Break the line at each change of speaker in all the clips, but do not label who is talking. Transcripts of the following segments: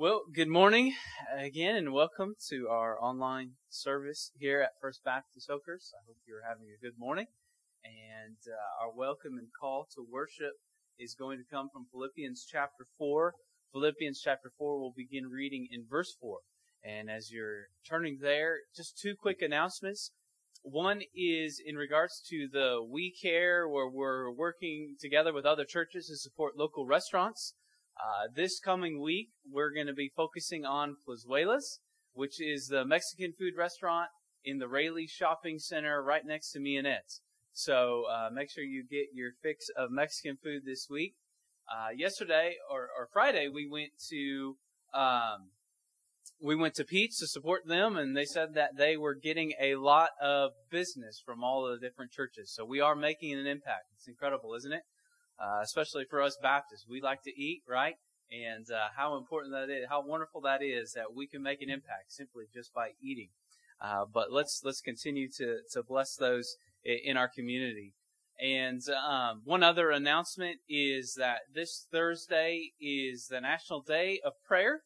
Well, good morning again, and welcome to our online service here at First Baptist Oakhurst. I hope you're having a good morning. And uh, our welcome and call to worship is going to come from Philippians chapter 4. Philippians chapter 4 we'll begin reading in verse 4. And as you're turning there, just two quick announcements. One is in regards to the We Care, where we're working together with other churches to support local restaurants. Uh, this coming week, we're going to be focusing on Plazuelas, which is the Mexican food restaurant in the Raleigh Shopping Center right next to Mianette's. So uh, make sure you get your fix of Mexican food this week. Uh, yesterday or, or, Friday, we went to um, we went to Pete's to support them, and they said that they were getting a lot of business from all the different churches. So we are making an impact. It's incredible, isn't it? Uh, especially for us Baptists. We like to eat, right? And uh, how important that is, how wonderful that is that we can make an impact simply just by eating. Uh, but let's let's continue to to bless those in our community. And um, one other announcement is that this Thursday is the National Day of Prayer,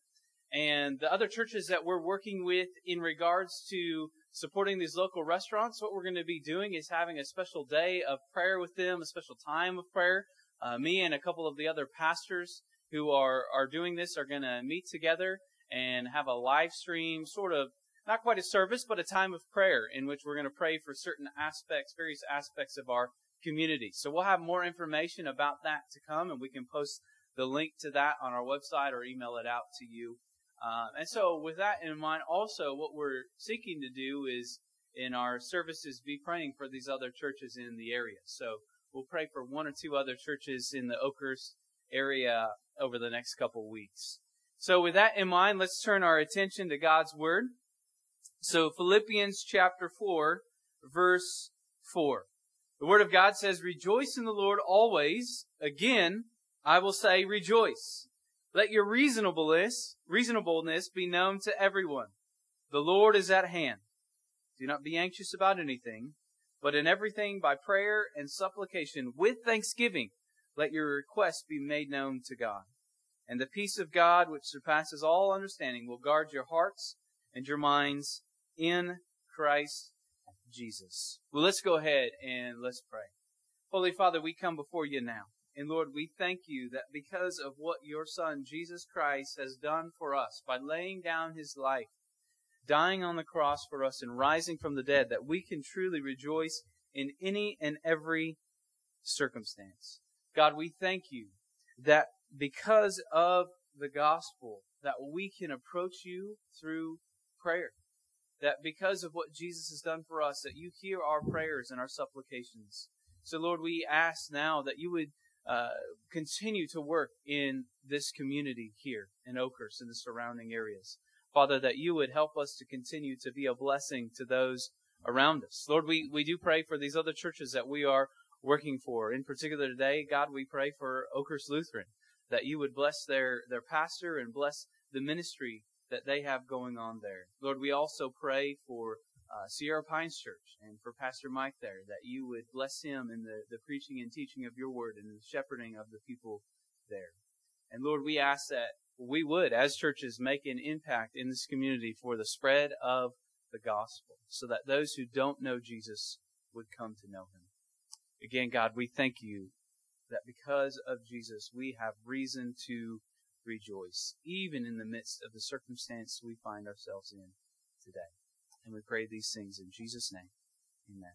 and the other churches that we're working with in regards to supporting these local restaurants, what we're going to be doing is having a special day of prayer with them, a special time of prayer uh, me and a couple of the other pastors who are, are doing this are going to meet together and have a live stream, sort of, not quite a service, but a time of prayer in which we're going to pray for certain aspects, various aspects of our community. So we'll have more information about that to come and we can post the link to that on our website or email it out to you. Uh, and so with that in mind, also what we're seeking to do is in our services be praying for these other churches in the area. So we'll pray for one or two other churches in the Oakhurst area over the next couple weeks. So with that in mind, let's turn our attention to God's Word. So Philippians chapter 4, verse 4. The Word of God says, Rejoice in the Lord always. Again, I will say rejoice. Let your reasonableness, reasonableness be known to everyone. The Lord is at hand. Do not be anxious about anything, but in everything by prayer and supplication with thanksgiving, let your requests be made known to God. And the peace of God, which surpasses all understanding, will guard your hearts and your minds in Christ Jesus. Well, let's go ahead and let's pray. Holy Father, we come before you now. And Lord, we thank you that because of what your Son, Jesus Christ, has done for us by laying down his life dying on the cross for us and rising from the dead, that we can truly rejoice in any and every circumstance. God, we thank you that because of the gospel, that we can approach you through prayer. That because of what Jesus has done for us, that you hear our prayers and our supplications. So Lord, we ask now that you would uh, continue to work in this community here in Oakhurst and the surrounding areas. Father, that you would help us to continue to be a blessing to those around us. Lord, we, we do pray for these other churches that we are working for. In particular today, God, we pray for Oakhurst Lutheran, that you would bless their, their pastor and bless the ministry that they have going on there. Lord, we also pray for uh, Sierra Pines Church and for Pastor Mike there, that you would bless him in the, the preaching and teaching of your word and the shepherding of the people there. And Lord, we ask that we would, as churches, make an impact in this community for the spread of the gospel so that those who don't know Jesus would come to know him. Again, God, we thank you that because of Jesus, we have reason to rejoice, even in the midst of the circumstance we find ourselves in today. And we pray these things in Jesus' name. Amen.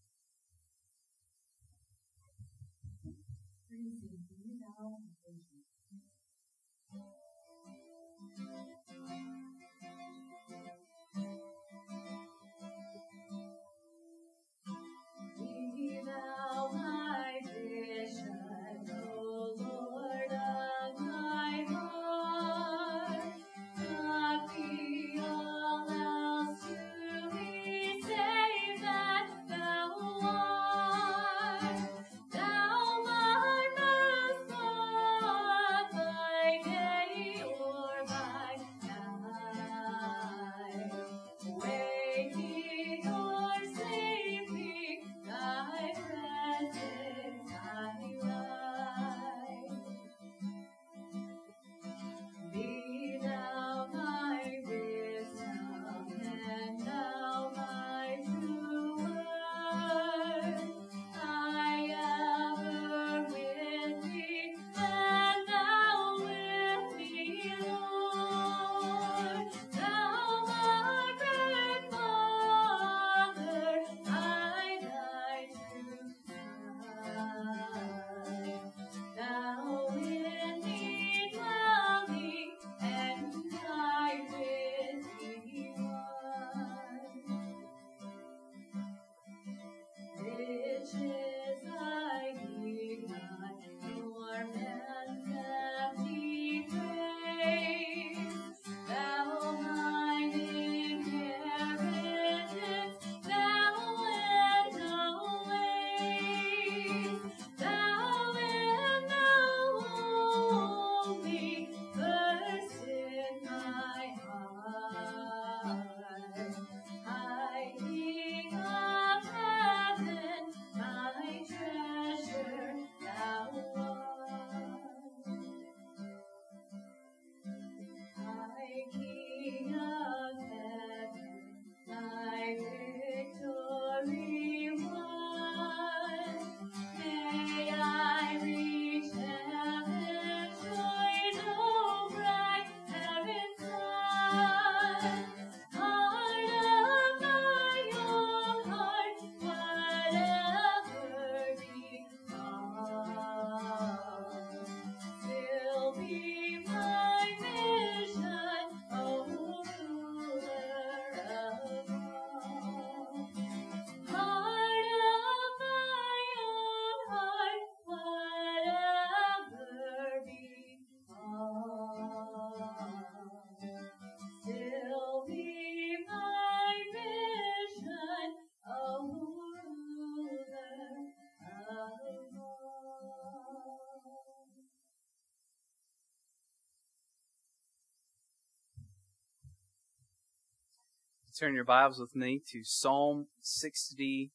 Turn your Bibles with me to Psalm 63.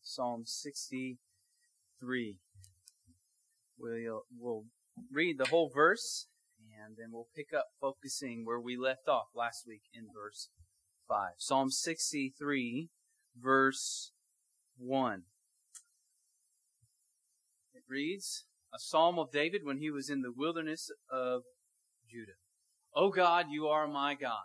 Psalm 63. We'll, we'll read the whole verse and then we'll pick up focusing where we left off last week in verse 5. Psalm 63, verse 1. It reads, A psalm of David when he was in the wilderness of Judah. O God, you are my God.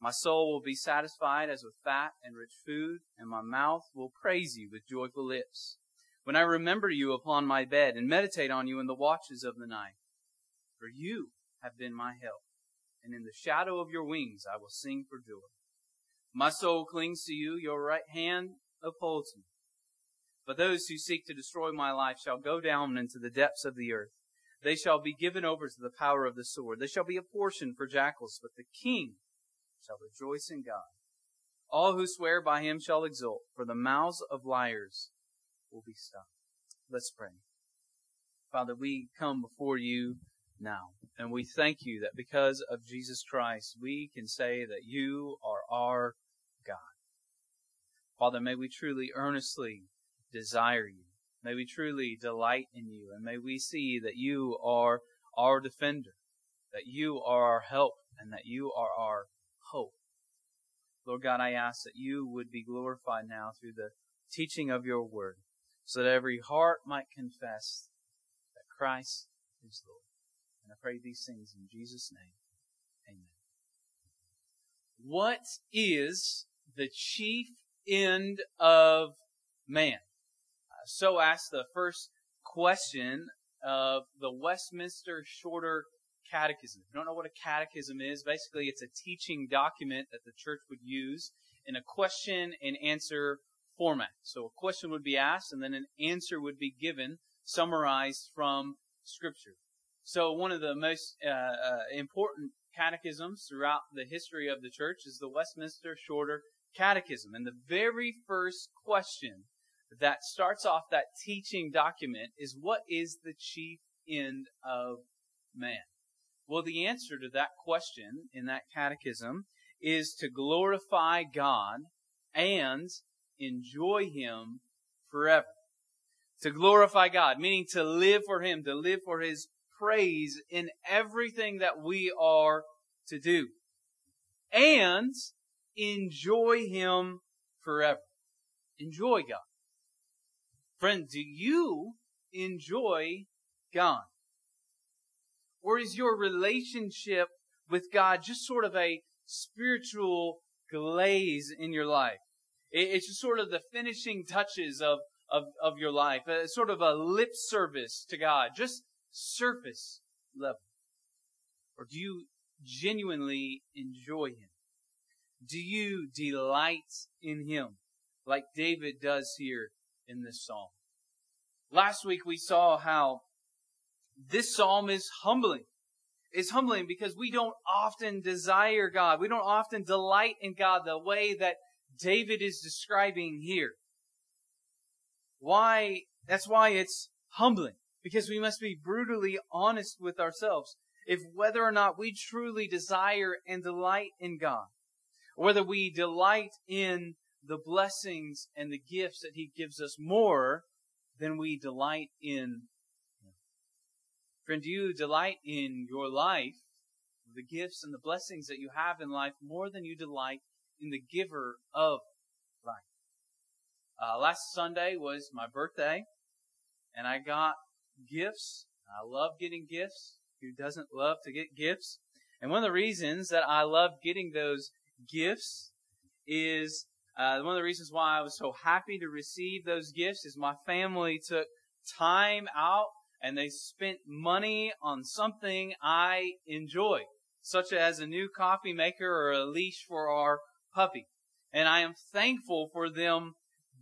My soul will be satisfied as with fat and rich food, and my mouth will praise you with joyful lips. When I remember you upon my bed and meditate on you in the watches of the night. For you have been my help and in the shadow of your wings I will sing for joy. My soul clings to you, your right hand upholds me. But those who seek to destroy my life shall go down into the depths of the earth. They shall be given over to the power of the sword. They shall be a portion for jackals, but the king shall rejoice in God. All who swear by him shall exult, for the mouths of liars will be stopped. Let's pray. Father, we come before you now. And we thank you that because of Jesus Christ, we can say that you are our God. Father, may we truly earnestly desire you. May we truly delight in you. And may we see that you are our defender, that you are our help, and that you are our. Lord God, I ask that you would be glorified now through the teaching of your word, so that every heart might confess that Christ is Lord. And I pray these things in Jesus' name. Amen. What is the chief end of man? Uh, so asked the first question of the Westminster Shorter Catechism. If you don't know what a catechism is, basically it's a teaching document that the church would use in a question and answer format. So a question would be asked and then an answer would be given, summarized from Scripture. So one of the most uh, uh, important catechisms throughout the history of the church is the Westminster Shorter Catechism. And the very first question that starts off that teaching document is what is the chief end of man? Well, the answer to that question in that catechism is to glorify God and enjoy Him forever. To glorify God, meaning to live for Him, to live for His praise in everything that we are to do. And enjoy Him forever. Enjoy God. Friend, do you enjoy God? Or is your relationship with God just sort of a spiritual glaze in your life? It's just sort of the finishing touches of, of, of your life, a, sort of a lip service to God, just surface level? Or do you genuinely enjoy Him? Do you delight in Him like David does here in this psalm? Last week we saw how this psalm is humbling. It's humbling because we don't often desire God. We don't often delight in God the way that David is describing here. Why? That's why it's humbling because we must be brutally honest with ourselves. If whether or not we truly desire and delight in God, whether we delight in the blessings and the gifts that He gives us more than we delight in. Friend, do you delight in your life, the gifts and the blessings that you have in life more than you delight in the giver of life? Uh, last Sunday was my birthday, and I got gifts. I love getting gifts. Who doesn't love to get gifts? And one of the reasons that I love getting those gifts is uh, one of the reasons why I was so happy to receive those gifts is my family took time out and they spent money on something I enjoy, such as a new coffee maker or a leash for our puppy. And I am thankful for them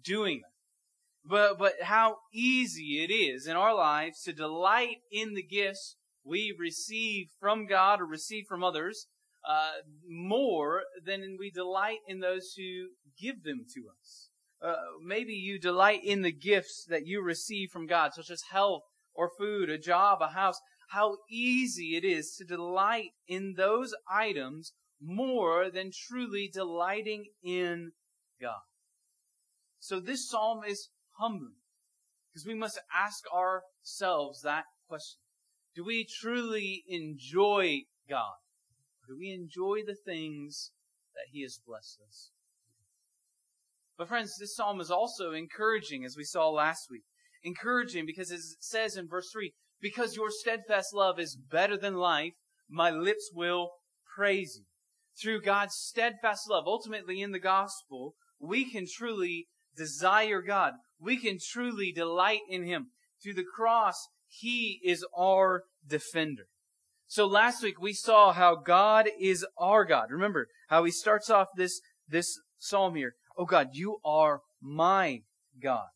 doing that. but, but how easy it is in our lives to delight in the gifts we receive from God or receive from others uh, more than we delight in those who give them to us. Uh, maybe you delight in the gifts that you receive from God, such as health or food, a job, a house. How easy it is to delight in those items more than truly delighting in God. So this psalm is humbling because we must ask ourselves that question. Do we truly enjoy God? Or Do we enjoy the things that He has blessed us? But friends, this psalm is also encouraging, as we saw last week. Encouraging because it says in verse 3, because your steadfast love is better than life, my lips will praise you. Through God's steadfast love, ultimately in the gospel, we can truly desire God. We can truly delight in Him. Through the cross, He is our defender. So last week we saw how God is our God. Remember how he starts off this, this psalm here. Oh God, you are my God.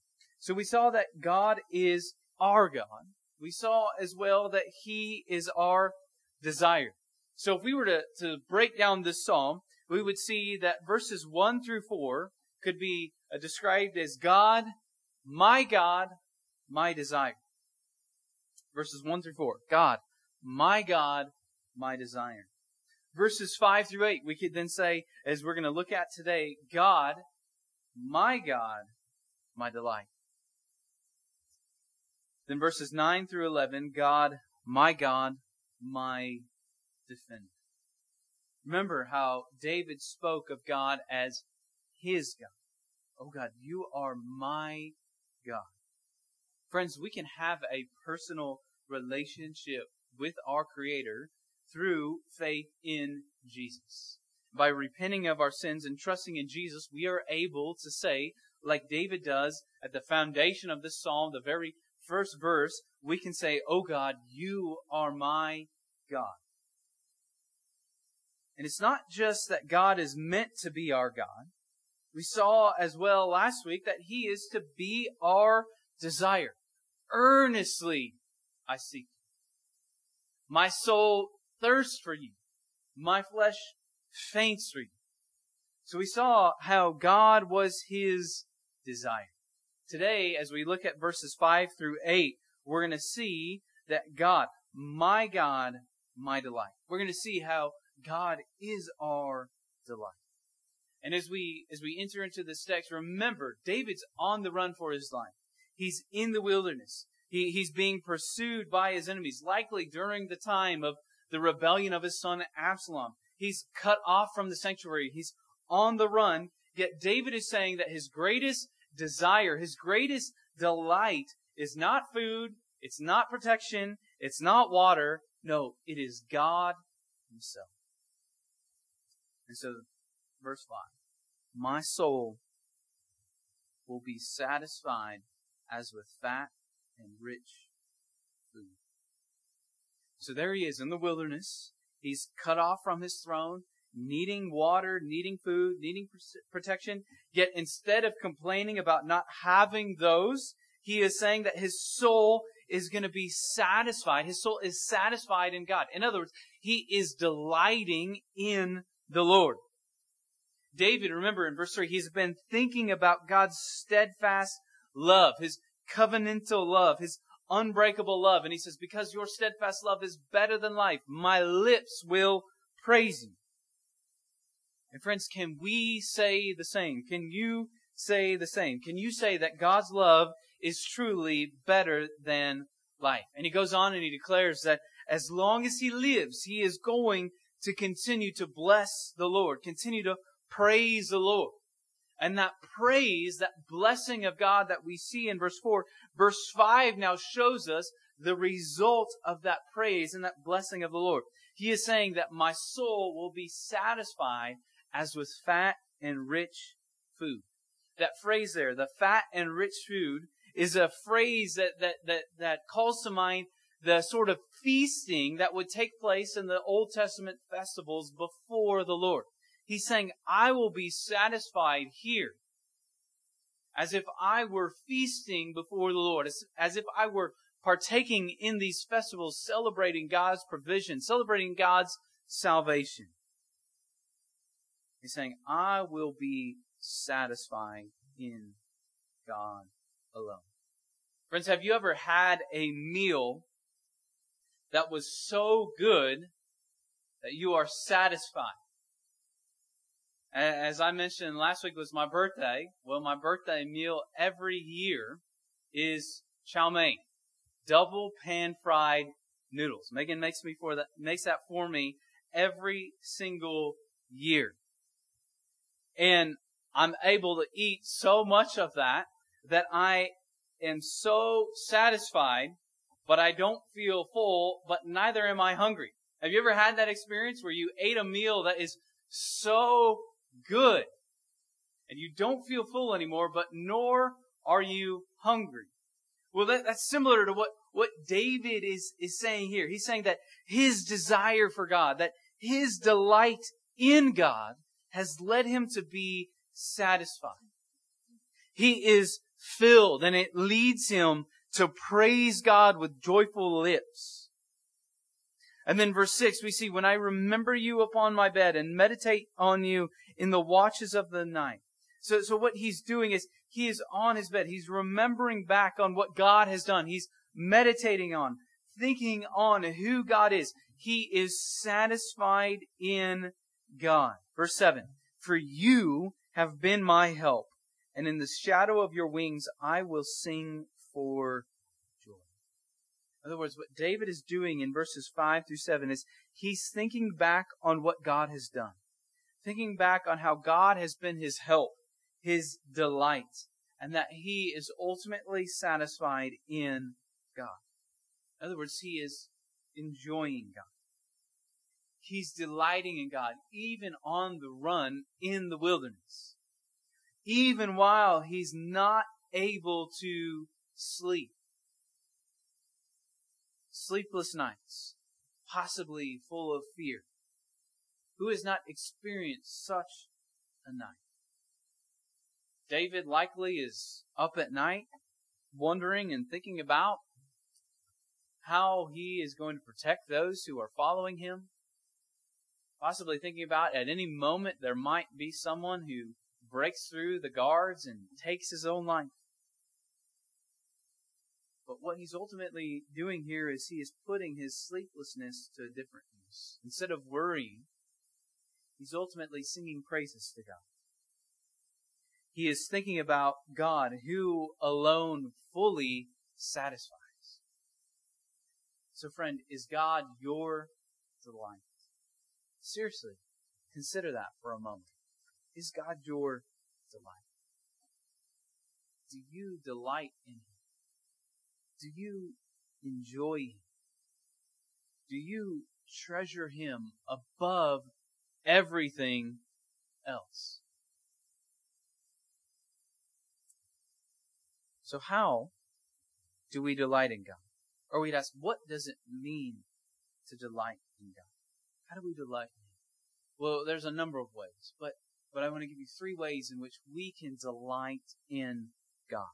So we saw that God is our God. We saw as well that he is our desire. So if we were to, to break down this psalm, we would see that verses 1 through 4 could be uh, described as God, my God, my desire. Verses 1 through 4. God, my God, my desire. Verses 5 through 8, we could then say, as we're going to look at today, God, my God, my delight. Then verses 9 through 11, God, my God, my defender. Remember how David spoke of God as his God. Oh God, you are my God. Friends, we can have a personal relationship with our Creator through faith in Jesus. By repenting of our sins and trusting in Jesus, we are able to say, like David does at the foundation of this psalm, the very first verse, we can say, Oh God, you are my God. And it's not just that God is meant to be our God. We saw as well last week that He is to be our desire. Earnestly I seek my soul thirsts for you. My flesh faints for you. So we saw how God was his desire. Today, as we look at verses 5 through 8, we're going to see that God, my God, my delight. We're going to see how God is our delight. And as we, as we enter into this text, remember, David's on the run for his life. He's in the wilderness. He, he's being pursued by his enemies, likely during the time of the rebellion of his son Absalom. He's cut off from the sanctuary. He's on the run. Yet David is saying that his greatest desire, his greatest delight is not food, it's not protection, it's not water. No, it is God himself. And so, verse 5 My soul will be satisfied as with fat and rich food. So there he is in the wilderness. He's cut off from his throne, needing water, needing food, needing protection. Yet instead of complaining about not having those, he is saying that his soul is going to be satisfied. His soul is satisfied in God. In other words, he is delighting in the Lord. David, remember in verse 3, he's been thinking about God's steadfast love, his covenantal love, his unbreakable love. And he says, because your steadfast love is better than life, my lips will praise you. And friends, can we say the same? Can you say the same? Can you say that God's love is truly better than life? And he goes on and he declares that as long as he lives, he is going to continue to bless the Lord, continue to praise the Lord. And that praise, that blessing of God that we see in verse 4, verse 5 now shows us the result of that praise and that blessing of the Lord. He is saying that my soul will be satisfied as with fat and rich food. That phrase there, the fat and rich food, is a phrase that, that, that, that calls to mind the sort of feasting that would take place in the Old Testament festivals before the Lord. He's saying, I will be satisfied here. as if I were feasting before the Lord, as, as if I were partaking in these festivals, celebrating God's provision, celebrating God's salvation. He's saying, I will be satisfied in God alone. Friends, have you ever had a meal that was so good that you are satisfied? As I mentioned last week was my birthday. Well, my birthday meal every year is chow mein, double pan fried noodles. Megan makes me for that, makes that for me every single year. And I'm able to eat so much of that that I am so satisfied, but I don't feel full, but neither am I hungry. Have you ever had that experience where you ate a meal that is so good and you don't feel full anymore, but nor are you hungry? Well, that, that's similar to what, what David is, is saying here. He's saying that his desire for God, that his delight in God has led him to be satisfied. He is filled and it leads him to praise God with joyful lips. And then verse 6, we see, when I remember you upon my bed and meditate on you in the watches of the night. So, so what he's doing is he is on his bed. He's remembering back on what God has done. He's meditating on, thinking on who God is. He is satisfied in God. Verse 7, for you have been my help, and in the shadow of your wings I will sing for joy. In other words, what David is doing in verses 5 through 7 is he's thinking back on what God has done. Thinking back on how God has been his help, his delight, and that he is ultimately satisfied in God. In other words, he is enjoying God. He's delighting in God, even on the run in the wilderness. Even while he's not able to sleep. Sleepless nights, possibly full of fear. Who has not experienced such a night? David likely is up at night, wondering and thinking about how he is going to protect those who are following him, possibly thinking about at any moment there might be someone who breaks through the guards and takes his own life. But what he's ultimately doing here is he is putting his sleeplessness to a different use. Instead of worrying, he's ultimately singing praises to God. He is thinking about God who alone fully satisfies. So friend, is God your delight? Seriously, consider that for a moment. Is God your delight? Do you delight in Him? Do you enjoy Him? Do you treasure Him above everything else? So how do we delight in God? Or we'd ask, what does it mean to delight in God? How do we delight in Him? Well, there's a number of ways, but, but I want to give you three ways in which we can delight in God.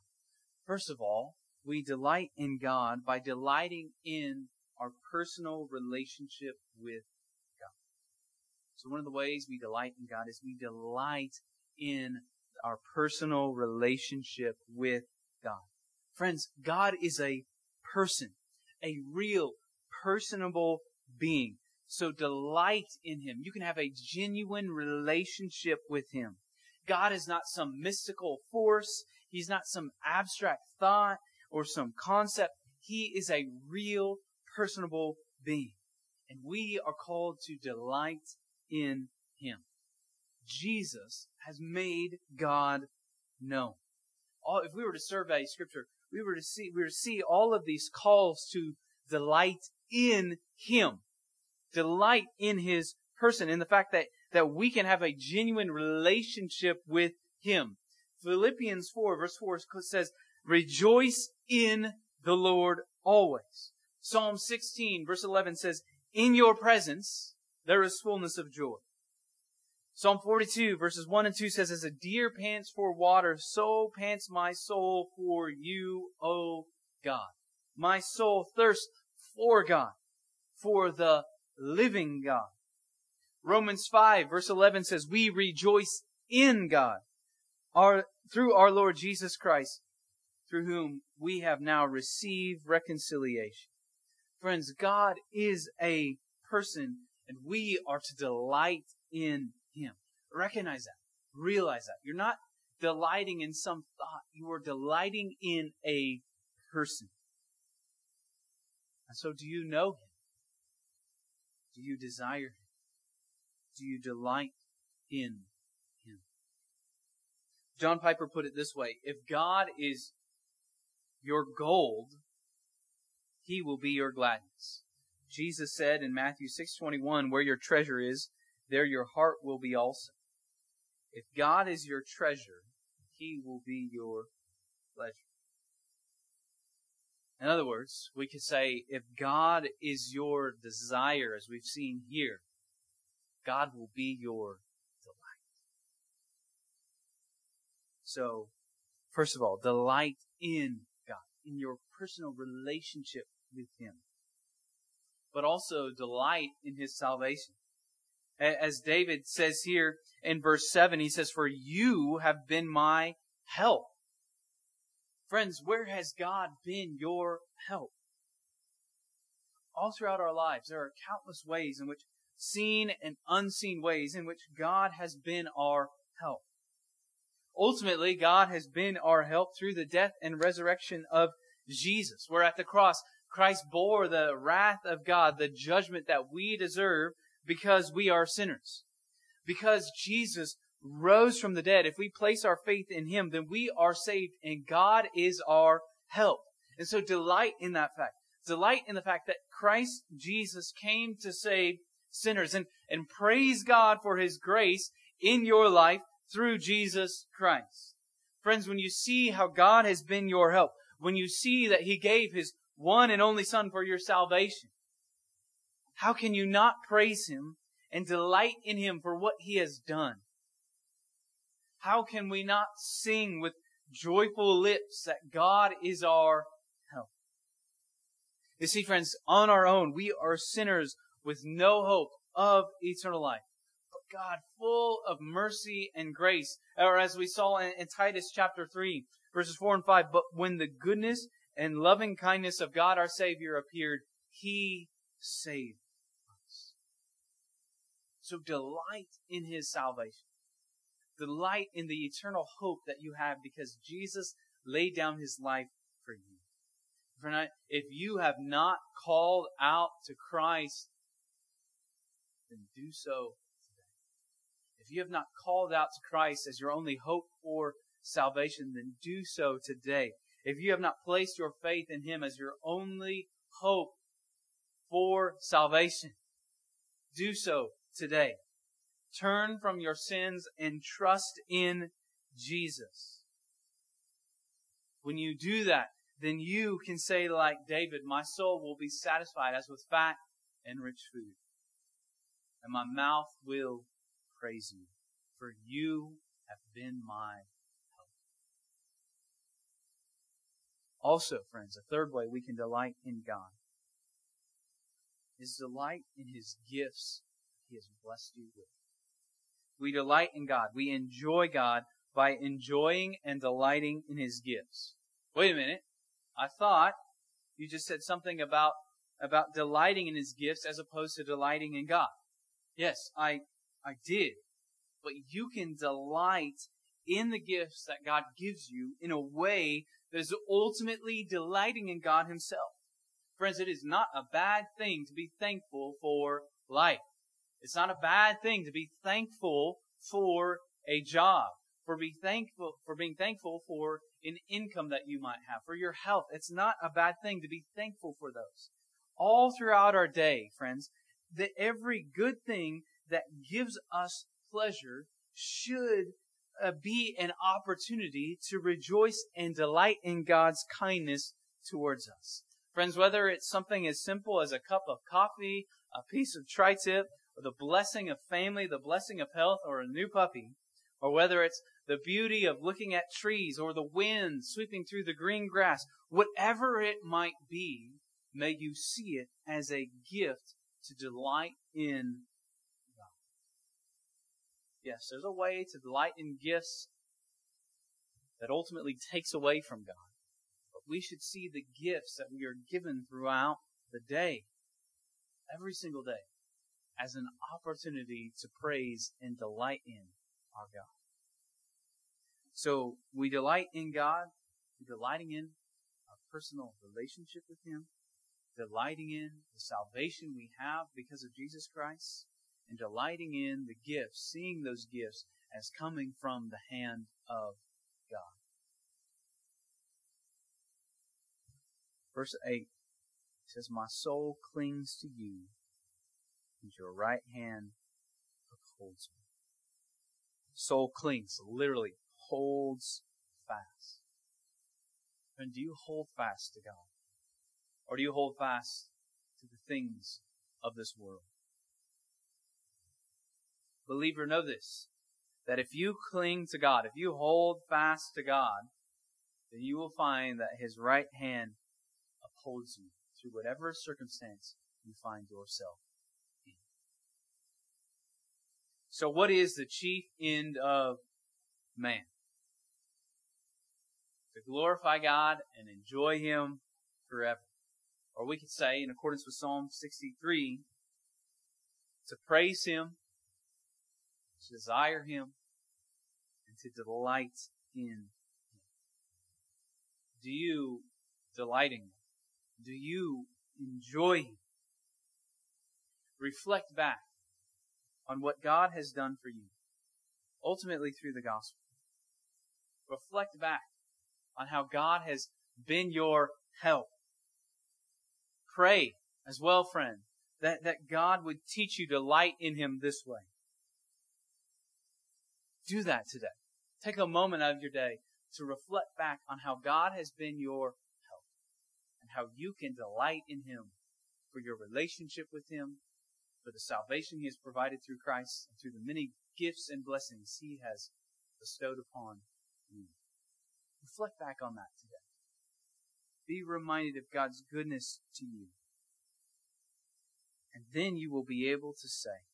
First of all, we delight in God by delighting in our personal relationship with God. So one of the ways we delight in God is we delight in our personal relationship with God. Friends, God is a person, a real, personable being. So delight in Him. You can have a genuine relationship with Him. God is not some mystical force. He's not some abstract thought or some concept. He is a real, personable being. And we are called to delight in Him. Jesus has made God known. All, if we were to survey Scripture, we were to see we were to see all of these calls to delight in Him delight in His person, in the fact that, that we can have a genuine relationship with Him. Philippians 4 verse 4 says, rejoice in the Lord always. Psalm 16 verse 11 says, in your presence there is fullness of joy. Psalm 42 verses 1 and 2 says, As a deer pants for water, so pants my soul for you, O God. My soul thirsts for God, for the living God. Romans 5 verse 11 says, We rejoice in God, our, through our Lord Jesus Christ, through whom we have now received reconciliation. Friends, God is a person and we are to delight in him. Recognize that. Realize that. You're not delighting in some thought. You are delighting in a person. And so do you know him? Do you desire him? Do you delight in him? John Piper put it this way If God is your gold, he will be your gladness. Jesus said in Matthew 6:21, "Where your treasure is, there your heart will be also." If God is your treasure, he will be your pleasure. In other words, we could say if God is your desire as we've seen here, God will be your delight. So, first of all, delight in God, in your personal relationship with Him. But also delight in His salvation. As David says here in verse 7, he says, For you have been my help. Friends, where has God been your help? All throughout our lives, there are countless ways in which seen and unseen ways in which God has been our help. Ultimately, God has been our help through the death and resurrection of Jesus, where at the cross, Christ bore the wrath of God, the judgment that we deserve because we are sinners. Because Jesus rose from the dead, if we place our faith in Him, then we are saved and God is our help. And so delight in that fact. Delight in the fact that Christ Jesus came to save sinners and, and praise God for His grace in your life through Jesus Christ. Friends, when you see how God has been your help, when you see that He gave His one and only Son for your salvation, how can you not praise Him and delight in Him for what He has done? How can we not sing with joyful lips that God is our help? You see, friends, on our own, we are sinners with no hope of eternal life. But God, full of mercy and grace, or as we saw in, in Titus chapter 3, verses 4 and 5, but when the goodness and loving kindness of God our Savior appeared, He saved us. So delight in His salvation. Delight in the eternal hope that you have because Jesus laid down His life for you. If you have not called out to Christ then do so today. If you have not called out to Christ as your only hope for salvation, then do so today. If you have not placed your faith in Him as your only hope for salvation, do so today. Turn from your sins and trust in Jesus. When you do that, then you can say like David, my soul will be satisfied as with fat and rich food and my mouth will praise you, for you have been my help. Also, friends, a third way we can delight in God is delight in His gifts He has blessed you with. We delight in God. We enjoy God by enjoying and delighting in His gifts. Wait a minute. I thought you just said something about, about delighting in His gifts as opposed to delighting in God. Yes, I, I did. But you can delight in the gifts that God gives you in a way that is ultimately delighting in God Himself. Friends, it is not a bad thing to be thankful for life. It's not a bad thing to be thankful for a job, for be thankful, for being thankful for an income that you might have, for your health. It's not a bad thing to be thankful for those. All throughout our day, friends, that every good thing that gives us pleasure should uh, be an opportunity to rejoice and delight in God's kindness towards us. Friends, whether it's something as simple as a cup of coffee, a piece of tri-tip, or the blessing of family, the blessing of health, or a new puppy, or whether it's the beauty of looking at trees or the wind sweeping through the green grass, whatever it might be, may you see it as a gift to delight in God. Yes, there's a way to delight in gifts that ultimately takes away from God. But we should see the gifts that we are given throughout the day, every single day, as an opportunity to praise and delight in our God. So we delight in God, delighting in our personal relationship with Him, delighting in the salvation we have because of Jesus Christ, and delighting in the gifts, seeing those gifts as coming from the hand of God. Verse 8 says, My soul clings to you, and your right hand upholds me. Soul clings, literally holds fast. And do you hold fast to God? Or do you hold fast to the things of this world? Believer, know this that if you cling to God, if you hold fast to God, then you will find that His right hand upholds you through whatever circumstance you find yourself So, what is the chief end of man? To glorify God and enjoy Him forever. Or we could say, in accordance with Psalm 63, to praise Him, to desire Him, and to delight in Him. Do you delight in Him? Do you enjoy Him? Reflect back on what God has done for you, ultimately through the gospel. Reflect back on how God has been your help pray as well, friend, that, that God would teach you to light in Him this way. Do that today. Take a moment out of your day to reflect back on how God has been your help and how you can delight in Him for your relationship with Him, for the salvation He has provided through Christ, and through the many gifts and blessings He has bestowed upon you. Reflect back on that today. Be reminded of God's goodness to you. And then you will be able to say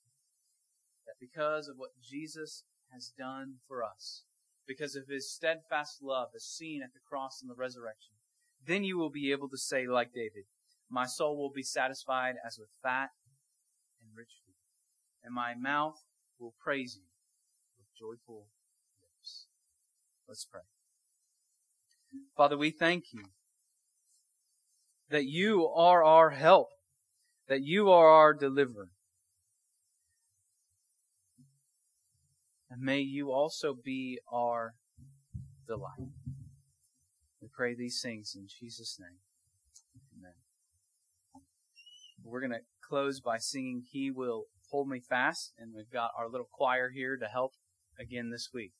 that because of what Jesus has done for us, because of his steadfast love as seen at the cross and the resurrection, then you will be able to say, like David, My soul will be satisfied as with fat and my mouth will praise you with joyful lips. Let's pray. Father, we thank you that you are our help, that you are our deliverer. And may you also be our delight. We pray these things in Jesus' name. Amen. We're going to close by singing He Will Hold Me Fast, and we've got our little choir here to help again this week.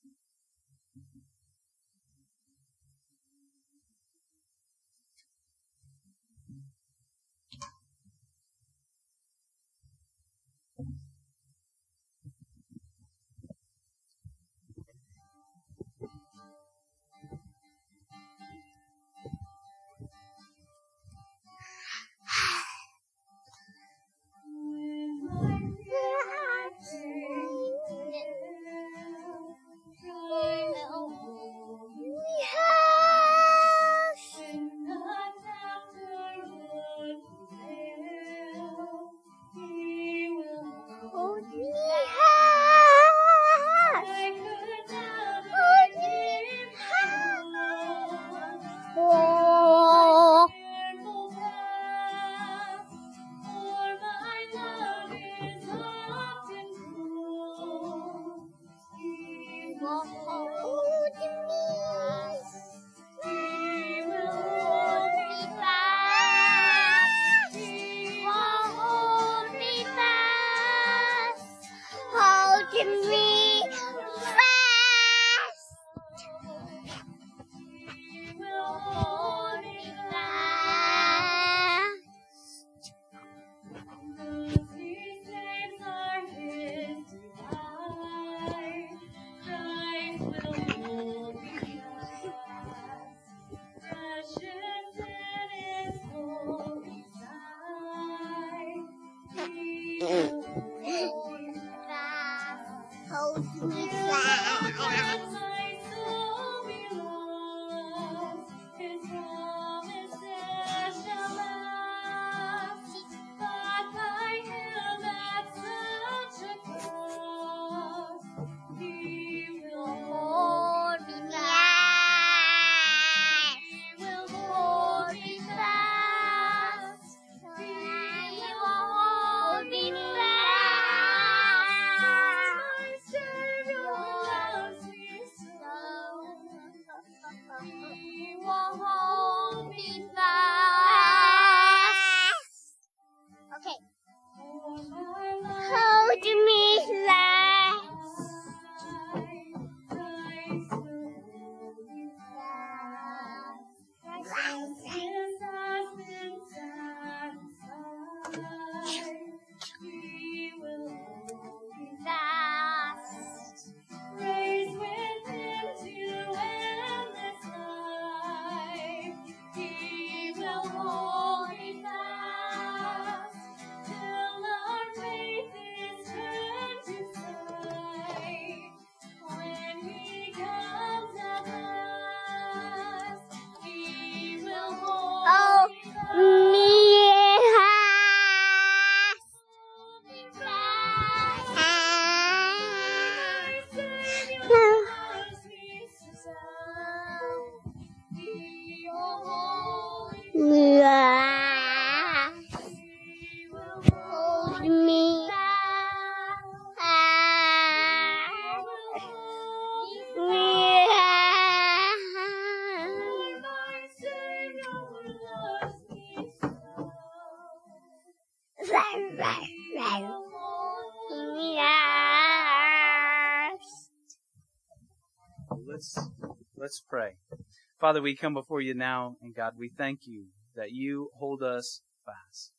Father, we come before you now, and God, we thank you that you hold us fast.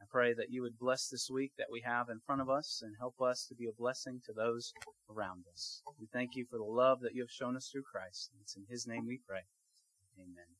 I pray that you would bless this week that we have in front of us and help us to be a blessing to those around us. We thank you for the love that you have shown us through Christ. It's in his name we pray. Amen.